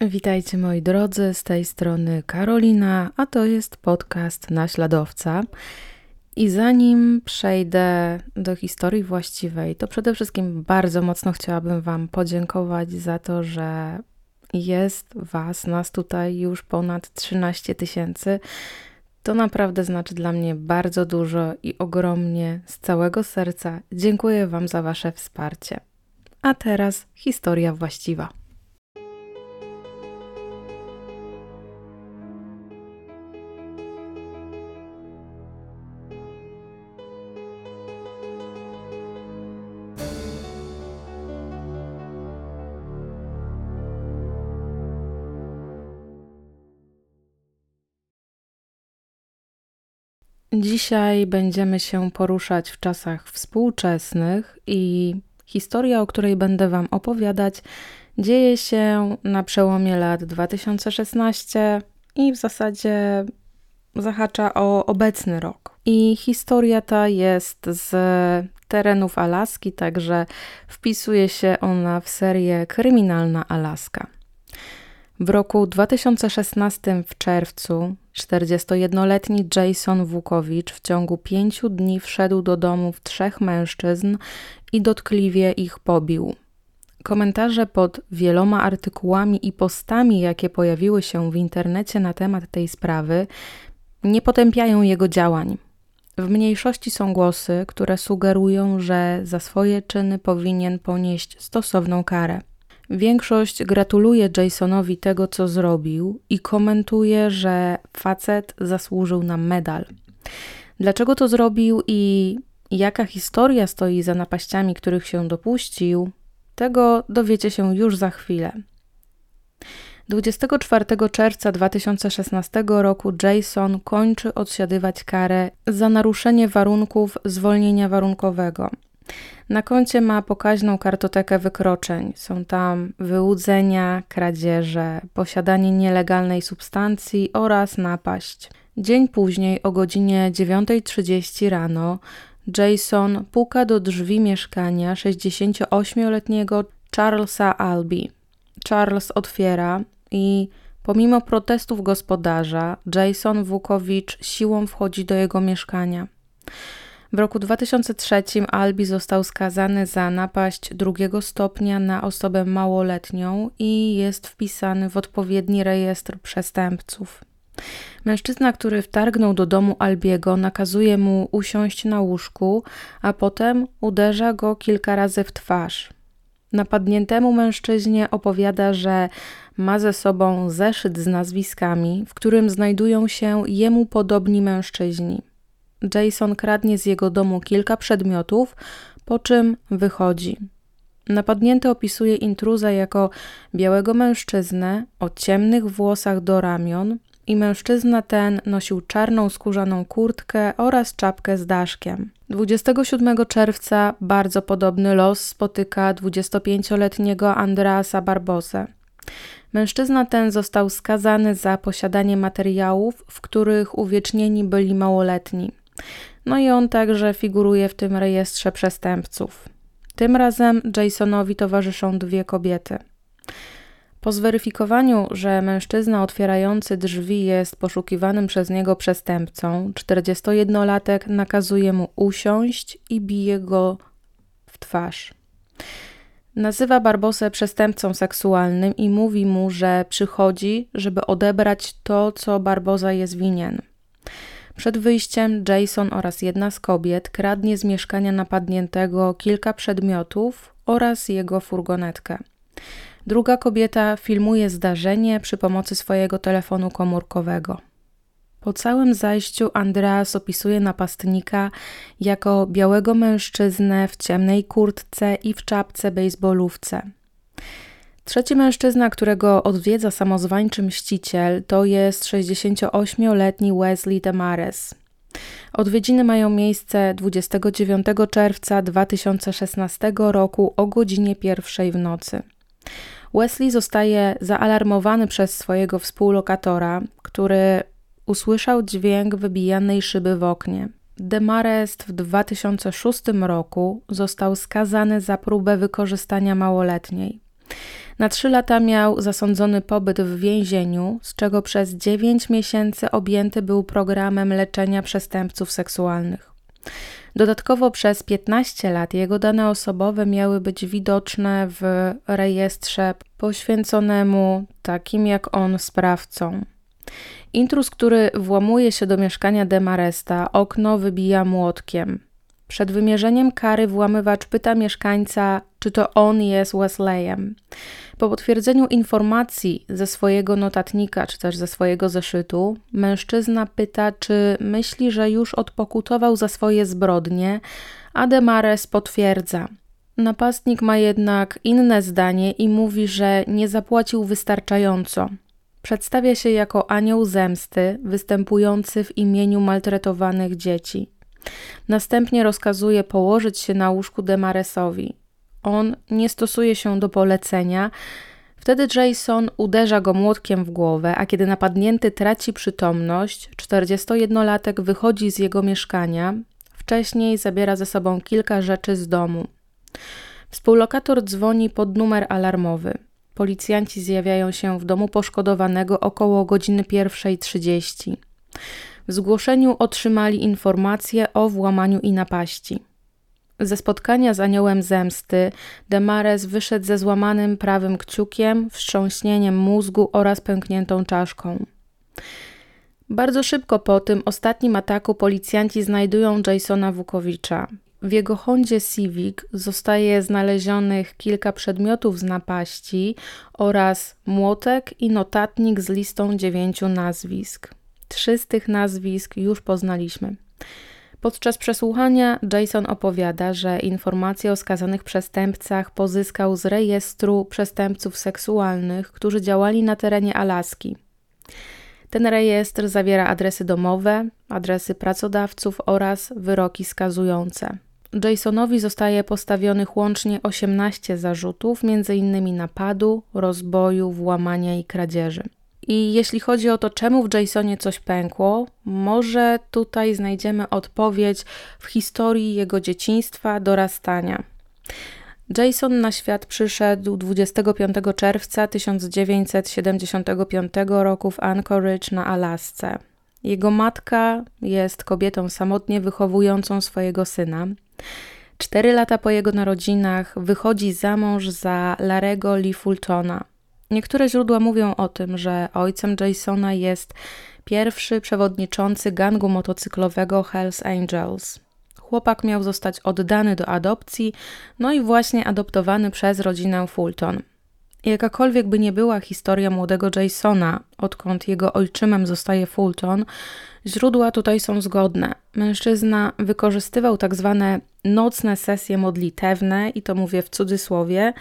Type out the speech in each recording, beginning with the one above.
Witajcie moi drodzy, z tej strony Karolina, a to jest podcast Naśladowca. I zanim przejdę do historii właściwej, to przede wszystkim bardzo mocno chciałabym Wam podziękować za to, że jest Was, nas tutaj już ponad 13 tysięcy. To naprawdę znaczy dla mnie bardzo dużo i ogromnie z całego serca dziękuję Wam za Wasze wsparcie. A teraz historia właściwa. Dzisiaj będziemy się poruszać w czasach współczesnych i historia, o której będę Wam opowiadać, dzieje się na przełomie lat 2016 i w zasadzie zahacza o obecny rok. I historia ta jest z terenów Alaski, także wpisuje się ona w serię Kryminalna Alaska. W roku 2016 w czerwcu 41-letni Jason Wukowicz w ciągu pięciu dni wszedł do domów trzech mężczyzn i dotkliwie ich pobił. Komentarze pod wieloma artykułami i postami, jakie pojawiły się w internecie na temat tej sprawy, nie potępiają jego działań. W mniejszości są głosy, które sugerują, że za swoje czyny powinien ponieść stosowną karę. Większość gratuluje Jasonowi tego, co zrobił i komentuje, że facet zasłużył na medal. Dlaczego to zrobił i jaka historia stoi za napaściami, których się dopuścił, tego dowiecie się już za chwilę. 24 czerwca 2016 roku Jason kończy odsiadywać karę za naruszenie warunków zwolnienia warunkowego. Na koncie ma pokaźną kartotekę wykroczeń. Są tam wyłudzenia, kradzieże, posiadanie nielegalnej substancji oraz napaść. Dzień później o godzinie 9.30 rano Jason puka do drzwi mieszkania 68-letniego Charlesa Albi. Charles otwiera i pomimo protestów gospodarza, Jason Wukowicz siłą wchodzi do jego mieszkania. W roku 2003 Albi został skazany za napaść drugiego stopnia na osobę małoletnią i jest wpisany w odpowiedni rejestr przestępców. Mężczyzna, który wtargnął do domu Albiego, nakazuje mu usiąść na łóżku, a potem uderza go kilka razy w twarz. Napadniętemu mężczyźnie opowiada, że ma ze sobą zeszyt z nazwiskami, w którym znajdują się jemu podobni mężczyźni. Jason kradnie z jego domu kilka przedmiotów, po czym wychodzi. Napadnięty opisuje intruza jako białego mężczyznę o ciemnych włosach do ramion i mężczyzna ten nosił czarną skórzaną kurtkę oraz czapkę z daszkiem. 27 czerwca bardzo podobny los spotyka 25-letniego Andreasa Barbosę. Mężczyzna ten został skazany za posiadanie materiałów, w których uwiecznieni byli małoletni. No i on także figuruje w tym rejestrze przestępców. Tym razem Jasonowi towarzyszą dwie kobiety. Po zweryfikowaniu, że mężczyzna otwierający drzwi jest poszukiwanym przez niego przestępcą, 41-latek nakazuje mu usiąść i bije go w twarz. Nazywa Barbosę przestępcą seksualnym i mówi mu, że przychodzi, żeby odebrać to, co Barboza jest winien. Przed wyjściem Jason oraz jedna z kobiet kradnie z mieszkania napadniętego kilka przedmiotów oraz jego furgonetkę. Druga kobieta filmuje zdarzenie przy pomocy swojego telefonu komórkowego. Po całym zajściu Andreas opisuje napastnika jako białego mężczyznę w ciemnej kurtce i w czapce bejsbolówce. Trzeci mężczyzna, którego odwiedza samozwańczy mściciel, to jest 68-letni Wesley Demares. Odwiedziny mają miejsce 29 czerwca 2016 roku o godzinie pierwszej w nocy. Wesley zostaje zaalarmowany przez swojego współlokatora, który usłyszał dźwięk wybijanej szyby w oknie. Demarest w 2006 roku został skazany za próbę wykorzystania małoletniej. Na trzy lata miał zasądzony pobyt w więzieniu, z czego przez 9 miesięcy objęty był programem leczenia przestępców seksualnych. Dodatkowo przez 15 lat jego dane osobowe miały być widoczne w rejestrze poświęconemu takim jak on sprawcom. Intruz, który włamuje się do mieszkania Demaresta, okno wybija młotkiem. Przed wymierzeniem kary włamywacz pyta mieszkańca, czy to on jest Wesleyem. Po potwierdzeniu informacji ze swojego notatnika, czy też ze swojego zeszytu, mężczyzna pyta, czy myśli, że już odpokutował za swoje zbrodnie, a Demares potwierdza. Napastnik ma jednak inne zdanie i mówi, że nie zapłacił wystarczająco. Przedstawia się jako anioł zemsty, występujący w imieniu maltretowanych dzieci. Następnie rozkazuje położyć się na łóżku Demaresowi. On nie stosuje się do polecenia. Wtedy Jason uderza go młotkiem w głowę, a kiedy napadnięty traci przytomność, 41-latek wychodzi z jego mieszkania. Wcześniej zabiera ze sobą kilka rzeczy z domu. Współlokator dzwoni pod numer alarmowy. Policjanci zjawiają się w domu poszkodowanego około godziny 1.30. W zgłoszeniu otrzymali informację o włamaniu i napaści. Ze spotkania z aniołem zemsty Demares wyszedł ze złamanym prawym kciukiem, wstrząśnieniem mózgu oraz pękniętą czaszką. Bardzo szybko po tym ostatnim ataku policjanci znajdują Jasona Wukowicza. W jego Hondzie Civic zostaje znalezionych kilka przedmiotów z napaści oraz młotek i notatnik z listą dziewięciu nazwisk. Trzy z tych nazwisk już poznaliśmy. Podczas przesłuchania Jason opowiada, że informacje o skazanych przestępcach pozyskał z rejestru przestępców seksualnych, którzy działali na terenie Alaski. Ten rejestr zawiera adresy domowe, adresy pracodawców oraz wyroki skazujące. Jasonowi zostaje postawionych łącznie 18 zarzutów, m.in. napadu, rozboju, włamania i kradzieży. I jeśli chodzi o to, czemu w Jasonie coś pękło, może tutaj znajdziemy odpowiedź w historii jego dzieciństwa, dorastania. Jason na świat przyszedł 25 czerwca 1975 roku w Anchorage na Alasce. Jego matka jest kobietą samotnie wychowującą swojego syna. Cztery lata po jego narodzinach wychodzi za mąż za Larego Lee Fultona. Niektóre źródła mówią o tym, że ojcem Jasona jest pierwszy przewodniczący gangu motocyklowego Hells Angels. Chłopak miał zostać oddany do adopcji, no i właśnie adoptowany przez rodzinę Fulton. Jakakolwiek by nie była historia młodego Jasona, odkąd jego ojczymem zostaje Fulton, źródła tutaj są zgodne. Mężczyzna wykorzystywał tak zwane nocne sesje modlitewne, i to mówię w cudzysłowie,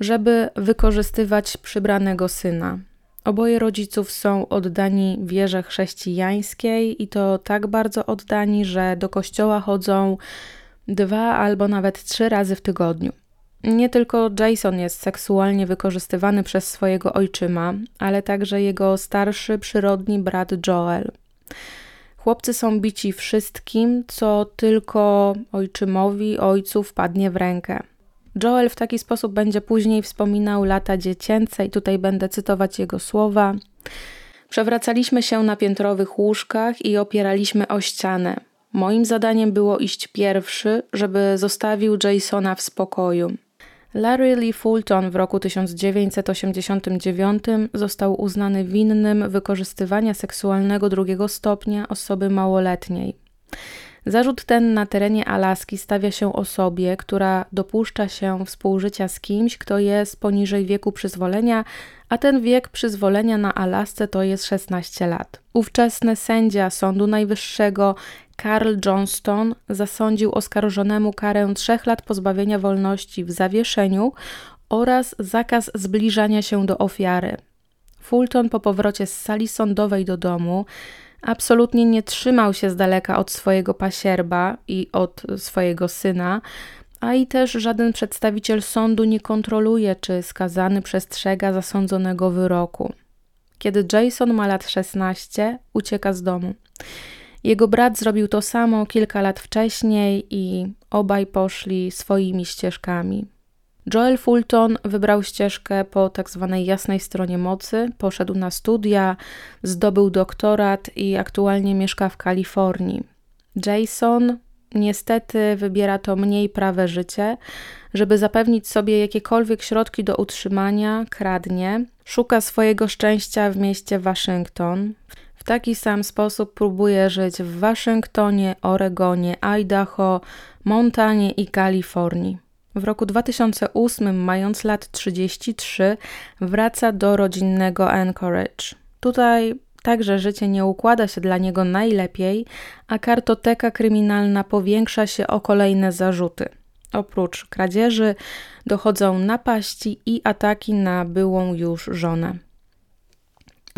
żeby wykorzystywać przybranego syna. Oboje rodziców są oddani wierze chrześcijańskiej i to tak bardzo oddani, że do kościoła chodzą dwa albo nawet trzy razy w tygodniu. Nie tylko Jason jest seksualnie wykorzystywany przez swojego ojczyma, ale także jego starszy przyrodni brat Joel. Chłopcy są bici wszystkim, co tylko ojczymowi ojcu wpadnie w rękę. Joel w taki sposób będzie później wspominał lata dziecięce, i tutaj będę cytować jego słowa. Przewracaliśmy się na piętrowych łóżkach i opieraliśmy o ścianę. Moim zadaniem było iść pierwszy, żeby zostawił Jasona w spokoju. Larry Lee Fulton w roku 1989 został uznany winnym wykorzystywania seksualnego drugiego stopnia osoby małoletniej. Zarzut ten na terenie Alaski stawia się osobie, która dopuszcza się współżycia z kimś, kto jest poniżej wieku przyzwolenia, a ten wiek przyzwolenia na Alasce to jest 16 lat. Ówczesny sędzia Sądu Najwyższego Carl Johnston zasądził oskarżonemu karę trzech lat pozbawienia wolności w zawieszeniu oraz zakaz zbliżania się do ofiary. Fulton po powrocie z sali sądowej do domu absolutnie nie trzymał się z daleka od swojego pasierba i od swojego syna, a i też żaden przedstawiciel sądu nie kontroluje, czy skazany przestrzega zasądzonego wyroku. Kiedy Jason ma lat 16, ucieka z domu. Jego brat zrobił to samo kilka lat wcześniej i obaj poszli swoimi ścieżkami. Joel Fulton wybrał ścieżkę po tak zwanej jasnej stronie mocy, poszedł na studia, zdobył doktorat i aktualnie mieszka w Kalifornii. Jason niestety wybiera to mniej prawe życie, żeby zapewnić sobie jakiekolwiek środki do utrzymania, kradnie, szuka swojego szczęścia w mieście Waszyngton. W taki sam sposób próbuje żyć w Waszyngtonie, Oregonie, Idaho, Montanie i Kalifornii. W roku 2008, mając lat 33, wraca do rodzinnego Anchorage. Tutaj także życie nie układa się dla niego najlepiej, a kartoteka kryminalna powiększa się o kolejne zarzuty. Oprócz kradzieży dochodzą napaści i ataki na byłą już żonę.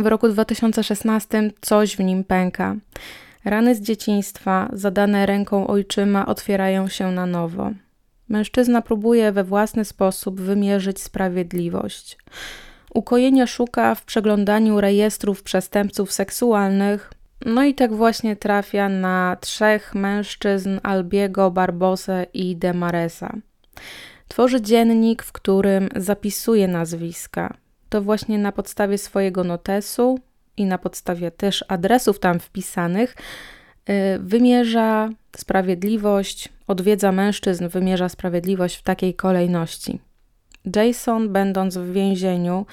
W roku 2016 coś w nim pęka. Rany z dzieciństwa, zadane ręką ojczyma, otwierają się na nowo. Mężczyzna próbuje we własny sposób wymierzyć sprawiedliwość. Ukojenia szuka w przeglądaniu rejestrów przestępców seksualnych, no i tak właśnie trafia na trzech mężczyzn Albiego, Barbosę i Demaresa. Tworzy dziennik, w którym zapisuje nazwiska. To właśnie na podstawie swojego notesu i na podstawie też adresów tam wpisanych y, wymierza sprawiedliwość, odwiedza mężczyzn, wymierza sprawiedliwość w takiej kolejności. Jason, będąc w więzieniu,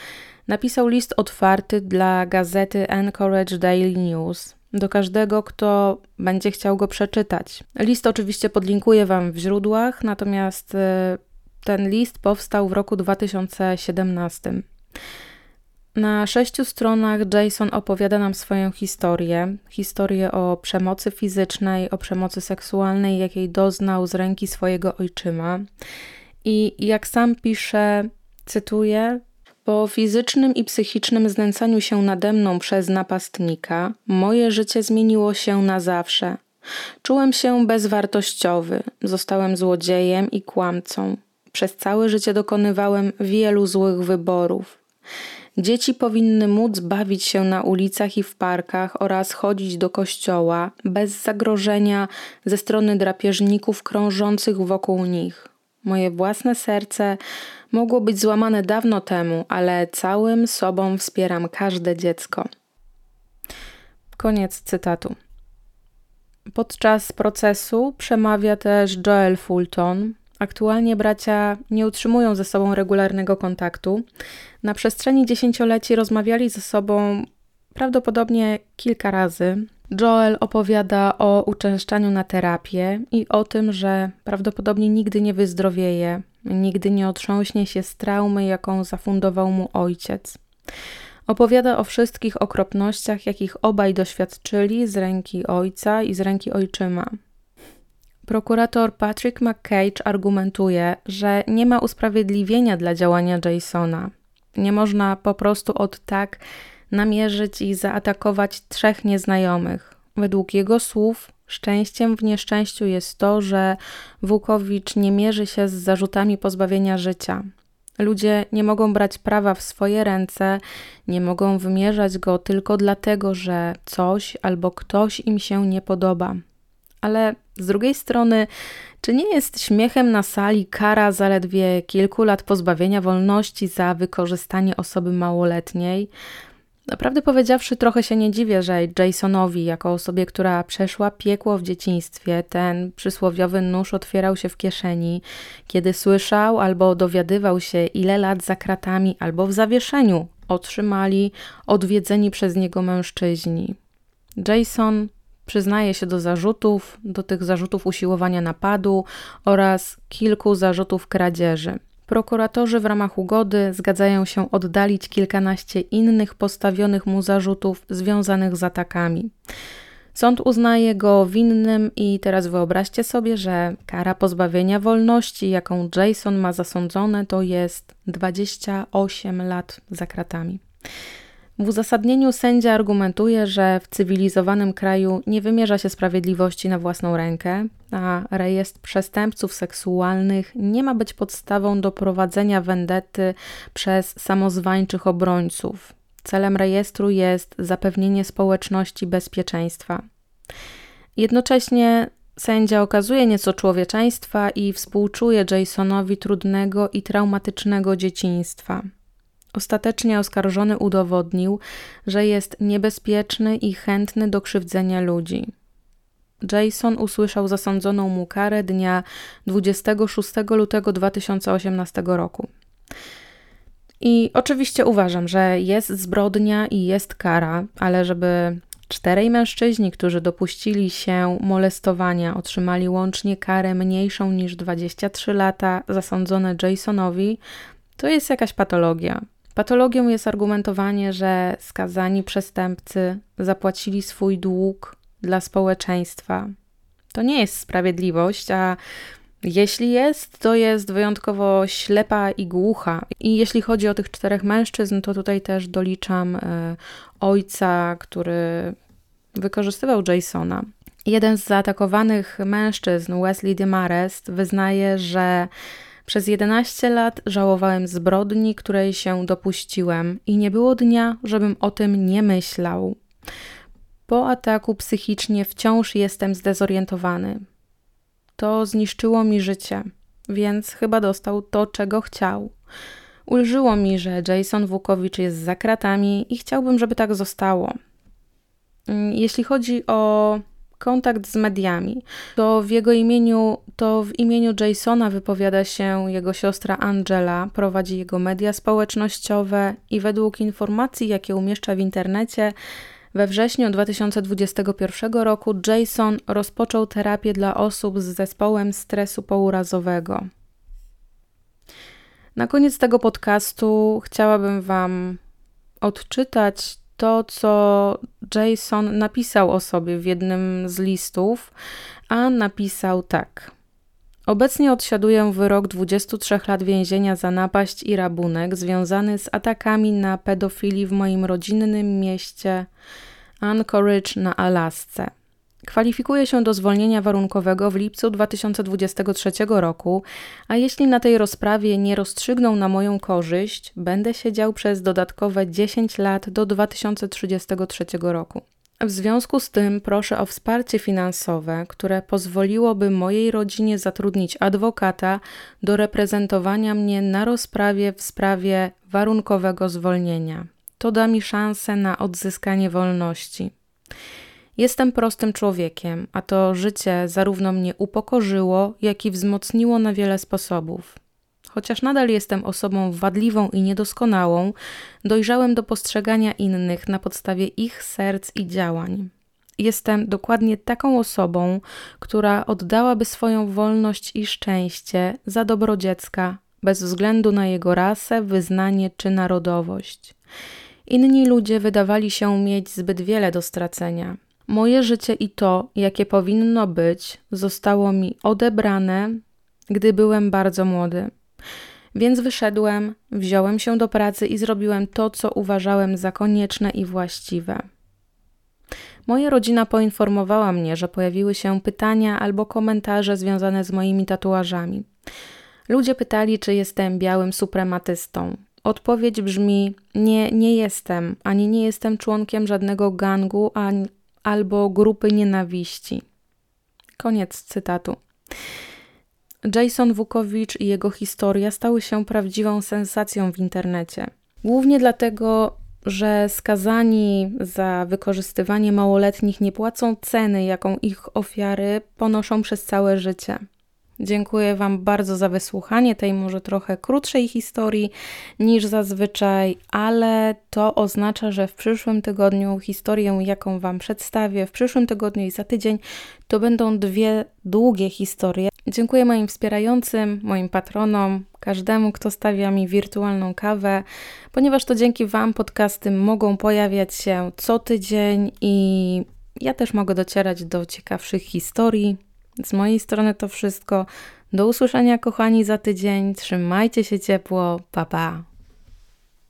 napisał list otwarty dla gazety Anchorage Daily News do każdego, kto będzie chciał go przeczytać. List oczywiście podlinkuję Wam w źródłach, natomiast e, ten list powstał w roku 2017. Na sześciu stronach Jason opowiada nam swoją historię, historię o przemocy fizycznej, o przemocy seksualnej, jakiej doznał z ręki swojego ojczyma. I jak sam pisze, cytuję: Po fizycznym i psychicznym znęcaniu się nade mną przez napastnika, moje życie zmieniło się na zawsze. Czułem się bezwartościowy, zostałem złodziejem i kłamcą. Przez całe życie dokonywałem wielu złych wyborów. Dzieci powinny móc bawić się na ulicach i w parkach oraz chodzić do kościoła bez zagrożenia ze strony drapieżników krążących wokół nich. Moje własne serce mogło być złamane dawno temu, ale całym sobą wspieram każde dziecko. Koniec cytatu. Podczas procesu przemawia też Joel Fulton. Aktualnie bracia nie utrzymują ze sobą regularnego kontaktu. Na przestrzeni dziesięcioleci rozmawiali ze sobą prawdopodobnie kilka razy. Joel opowiada o uczęszczaniu na terapię i o tym, że prawdopodobnie nigdy nie wyzdrowieje, nigdy nie otrząśnie się z traumy, jaką zafundował mu ojciec. Opowiada o wszystkich okropnościach, jakich obaj doświadczyli z ręki ojca i z ręki ojczyma. Prokurator Patrick McCage argumentuje, że nie ma usprawiedliwienia dla działania Jasona. Nie można po prostu od tak namierzyć i zaatakować trzech nieznajomych. Według jego słów, szczęściem w nieszczęściu jest to, że Wukowicz nie mierzy się z zarzutami pozbawienia życia. Ludzie nie mogą brać prawa w swoje ręce, nie mogą wymierzać go tylko dlatego, że coś albo ktoś im się nie podoba. Ale z drugiej strony, czy nie jest śmiechem na sali kara zaledwie kilku lat pozbawienia wolności za wykorzystanie osoby małoletniej? Naprawdę powiedziawszy, trochę się nie dziwię, że Jasonowi, jako osobie, która przeszła piekło w dzieciństwie, ten przysłowiowy nóż otwierał się w kieszeni, kiedy słyszał albo dowiadywał się, ile lat za kratami albo w zawieszeniu otrzymali odwiedzeni przez niego mężczyźni. Jason przyznaje się do zarzutów, do tych zarzutów usiłowania napadu oraz kilku zarzutów kradzieży. Prokuratorzy w ramach ugody zgadzają się oddalić kilkanaście innych postawionych mu zarzutów związanych z atakami. Sąd uznaje go winnym i teraz wyobraźcie sobie, że kara pozbawienia wolności, jaką Jason ma zasądzone, to jest 28 lat za kratami. W uzasadnieniu sędzia argumentuje, że w cywilizowanym kraju nie wymierza się sprawiedliwości na własną rękę, a rejestr przestępców seksualnych nie ma być podstawą do prowadzenia wendety przez samozwańczych obrońców. Celem rejestru jest zapewnienie społeczności bezpieczeństwa. Jednocześnie Sędzia okazuje nieco człowieczeństwa i współczuje Jasonowi trudnego i traumatycznego dzieciństwa. Ostatecznie oskarżony udowodnił, że jest niebezpieczny i chętny do krzywdzenia ludzi. Jason usłyszał zasądzoną mu karę dnia 26 lutego 2018 roku. I oczywiście uważam, że jest zbrodnia i jest kara, ale żeby czterej mężczyźni, którzy dopuścili się molestowania, otrzymali łącznie karę mniejszą niż 23 lata, zasądzone Jasonowi, to jest jakaś patologia. Patologią jest argumentowanie, że skazani przestępcy zapłacili swój dług dla społeczeństwa. To nie jest sprawiedliwość, a jeśli jest, to jest wyjątkowo ślepa i głucha. I jeśli chodzi o tych czterech mężczyzn, to tutaj też doliczam y, ojca, który wykorzystywał Jasona. Jeden z zaatakowanych mężczyzn, Wesley Demarest, wyznaje, że przez 11 lat żałowałem zbrodni, której się dopuściłem i nie było dnia, żebym o tym nie myślał. Po ataku psychicznie wciąż jestem zdezorientowany. To zniszczyło mi życie, więc chyba dostał to, czego chciał. Ulżyło mi, że Jason Wukowicz jest za kratami i chciałbym, żeby tak zostało. Mm, jeśli chodzi o kontakt z mediami, to w jego imieniu, to w imieniu Jasona wypowiada się jego siostra Angela, prowadzi jego media społecznościowe i według informacji, jakie umieszcza w internecie, we wrześniu 2021 roku Jason rozpoczął terapię dla osób z zespołem stresu pourazowego. Na koniec tego podcastu chciałabym Wam odczytać to, co Jason napisał o sobie w jednym z listów, a napisał tak. Obecnie odsiaduję wyrok 23 lat więzienia za napaść i rabunek związany z atakami na pedofili w moim rodzinnym mieście Anchorage na Alasce. Kwalifikuję się do zwolnienia warunkowego w lipcu 2023 roku, a jeśli na tej rozprawie nie rozstrzygną na moją korzyść, będę siedział przez dodatkowe 10 lat do 2033 roku. W związku z tym proszę o wsparcie finansowe, które pozwoliłoby mojej rodzinie zatrudnić adwokata do reprezentowania mnie na rozprawie w sprawie warunkowego zwolnienia. To da mi szansę na odzyskanie wolności. Jestem prostym człowiekiem, a to życie zarówno mnie upokorzyło, jak i wzmocniło na wiele sposobów. Chociaż nadal jestem osobą wadliwą i niedoskonałą, dojrzałem do postrzegania innych na podstawie ich serc i działań. Jestem dokładnie taką osobą, która oddałaby swoją wolność i szczęście za dobro dziecka, bez względu na jego rasę, wyznanie czy narodowość. Inni ludzie wydawali się mieć zbyt wiele do stracenia. Moje życie i to, jakie powinno być, zostało mi odebrane, gdy byłem bardzo młody. Więc wyszedłem, wziąłem się do pracy i zrobiłem to, co uważałem za konieczne i właściwe. Moja rodzina poinformowała mnie, że pojawiły się pytania albo komentarze związane z moimi tatuażami. Ludzie pytali, czy jestem białym suprematystą. Odpowiedź brzmi: Nie, nie jestem, ani nie jestem członkiem żadnego gangu ani, albo grupy nienawiści. Koniec cytatu. Jason Wukowicz i jego historia stały się prawdziwą sensacją w internecie. Głównie dlatego, że skazani za wykorzystywanie małoletnich nie płacą ceny, jaką ich ofiary ponoszą przez całe życie. Dziękuję Wam bardzo za wysłuchanie tej może trochę krótszej historii niż zazwyczaj, ale to oznacza, że w przyszłym tygodniu historię, jaką Wam przedstawię, w przyszłym tygodniu i za tydzień, to będą dwie długie historie. Dziękuję moim wspierającym, moim patronom, każdemu, kto stawia mi wirtualną kawę, ponieważ to dzięki Wam podcasty mogą pojawiać się co tydzień i ja też mogę docierać do ciekawszych historii. Z mojej strony to wszystko. Do usłyszenia, kochani, za tydzień. Trzymajcie się ciepło. Pa, pa.